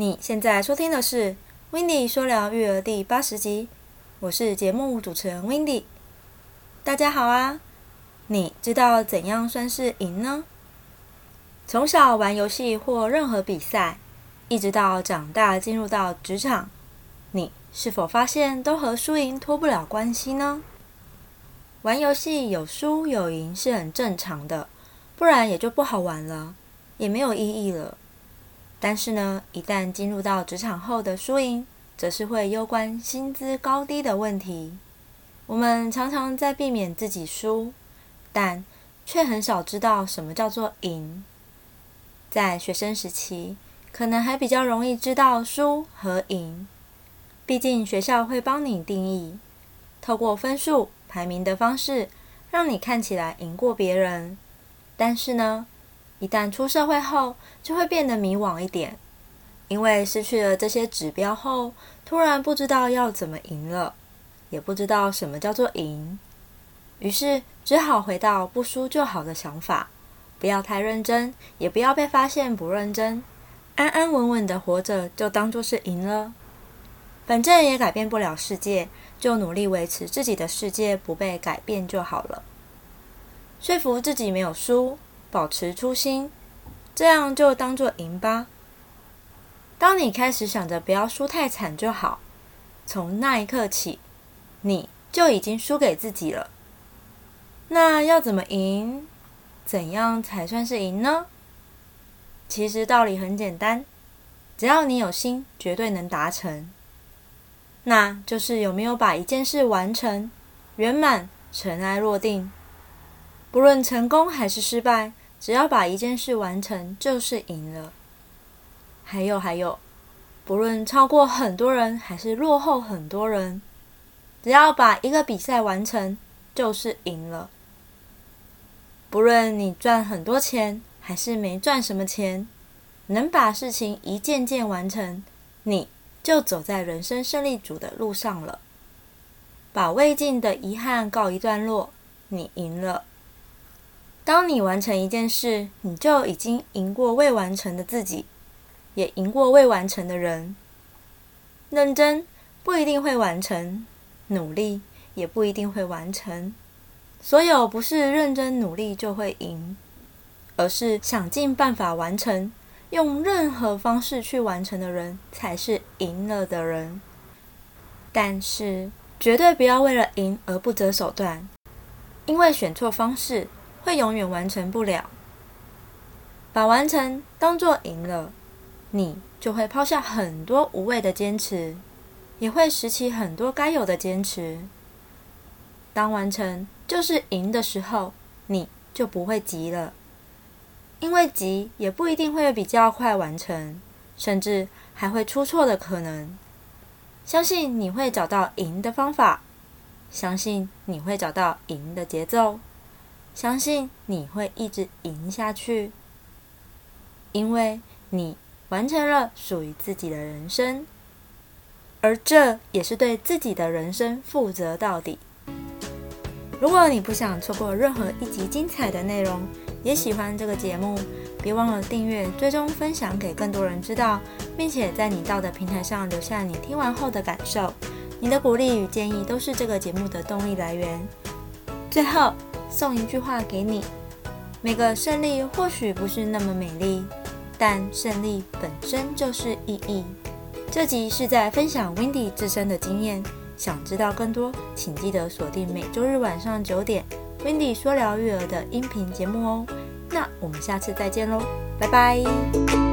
你现在收听的是《w i n d y 说聊育儿》第八十集，我是节目主持人 w i n d y 大家好啊！你知道怎样算是赢呢？从小玩游戏或任何比赛，一直到长大进入到职场，你是否发现都和输赢脱不了关系呢？玩游戏有输有赢是很正常的，不然也就不好玩了，也没有意义了。但是呢，一旦进入到职场后的输赢，则是会攸关薪资高低的问题。我们常常在避免自己输，但却很少知道什么叫做赢。在学生时期，可能还比较容易知道输和赢，毕竟学校会帮你定义，透过分数。排名的方式让你看起来赢过别人，但是呢，一旦出社会后，就会变得迷惘一点，因为失去了这些指标后，突然不知道要怎么赢了，也不知道什么叫做赢，于是只好回到不输就好的想法，不要太认真，也不要被发现不认真，安安稳稳的活着就当做是赢了，反正也改变不了世界。就努力维持自己的世界不被改变就好了。说服自己没有输，保持初心，这样就当做赢吧。当你开始想着不要输太惨就好，从那一刻起，你就已经输给自己了。那要怎么赢？怎样才算是赢呢？其实道理很简单，只要你有心，绝对能达成。那就是有没有把一件事完成圆满、尘埃落定。不论成功还是失败，只要把一件事完成，就是赢了。还有还有，不论超过很多人还是落后很多人，只要把一个比赛完成，就是赢了。不论你赚很多钱还是没赚什么钱，能把事情一件件完成，你。就走在人生胜利组的路上了，把未尽的遗憾告一段落，你赢了。当你完成一件事，你就已经赢过未完成的自己，也赢过未完成的人。认真不一定会完成，努力也不一定会完成。所有不是认真努力就会赢，而是想尽办法完成。用任何方式去完成的人才是赢了的人，但是绝对不要为了赢而不择手段，因为选错方式会永远完成不了。把完成当做赢了，你就会抛下很多无谓的坚持，也会拾起很多该有的坚持。当完成就是赢的时候，你就不会急了。因为急也不一定会比较快完成，甚至还会出错的可能。相信你会找到赢的方法，相信你会找到赢的节奏，相信你会一直赢下去，因为你完成了属于自己的人生，而这也是对自己的人生负责到底。如果你不想错过任何一集精彩的内容，也喜欢这个节目，别忘了订阅、追踪、分享给更多人知道，并且在你到的平台上留下你听完后的感受。你的鼓励与建议都是这个节目的动力来源。最后送一句话给你：每个胜利或许不是那么美丽，但胜利本身就是意义。这集是在分享 Wendy 自身的经验，想知道更多，请记得锁定每周日晚上九点。Wendy 说聊育儿的音频节目哦，那我们下次再见喽，拜拜。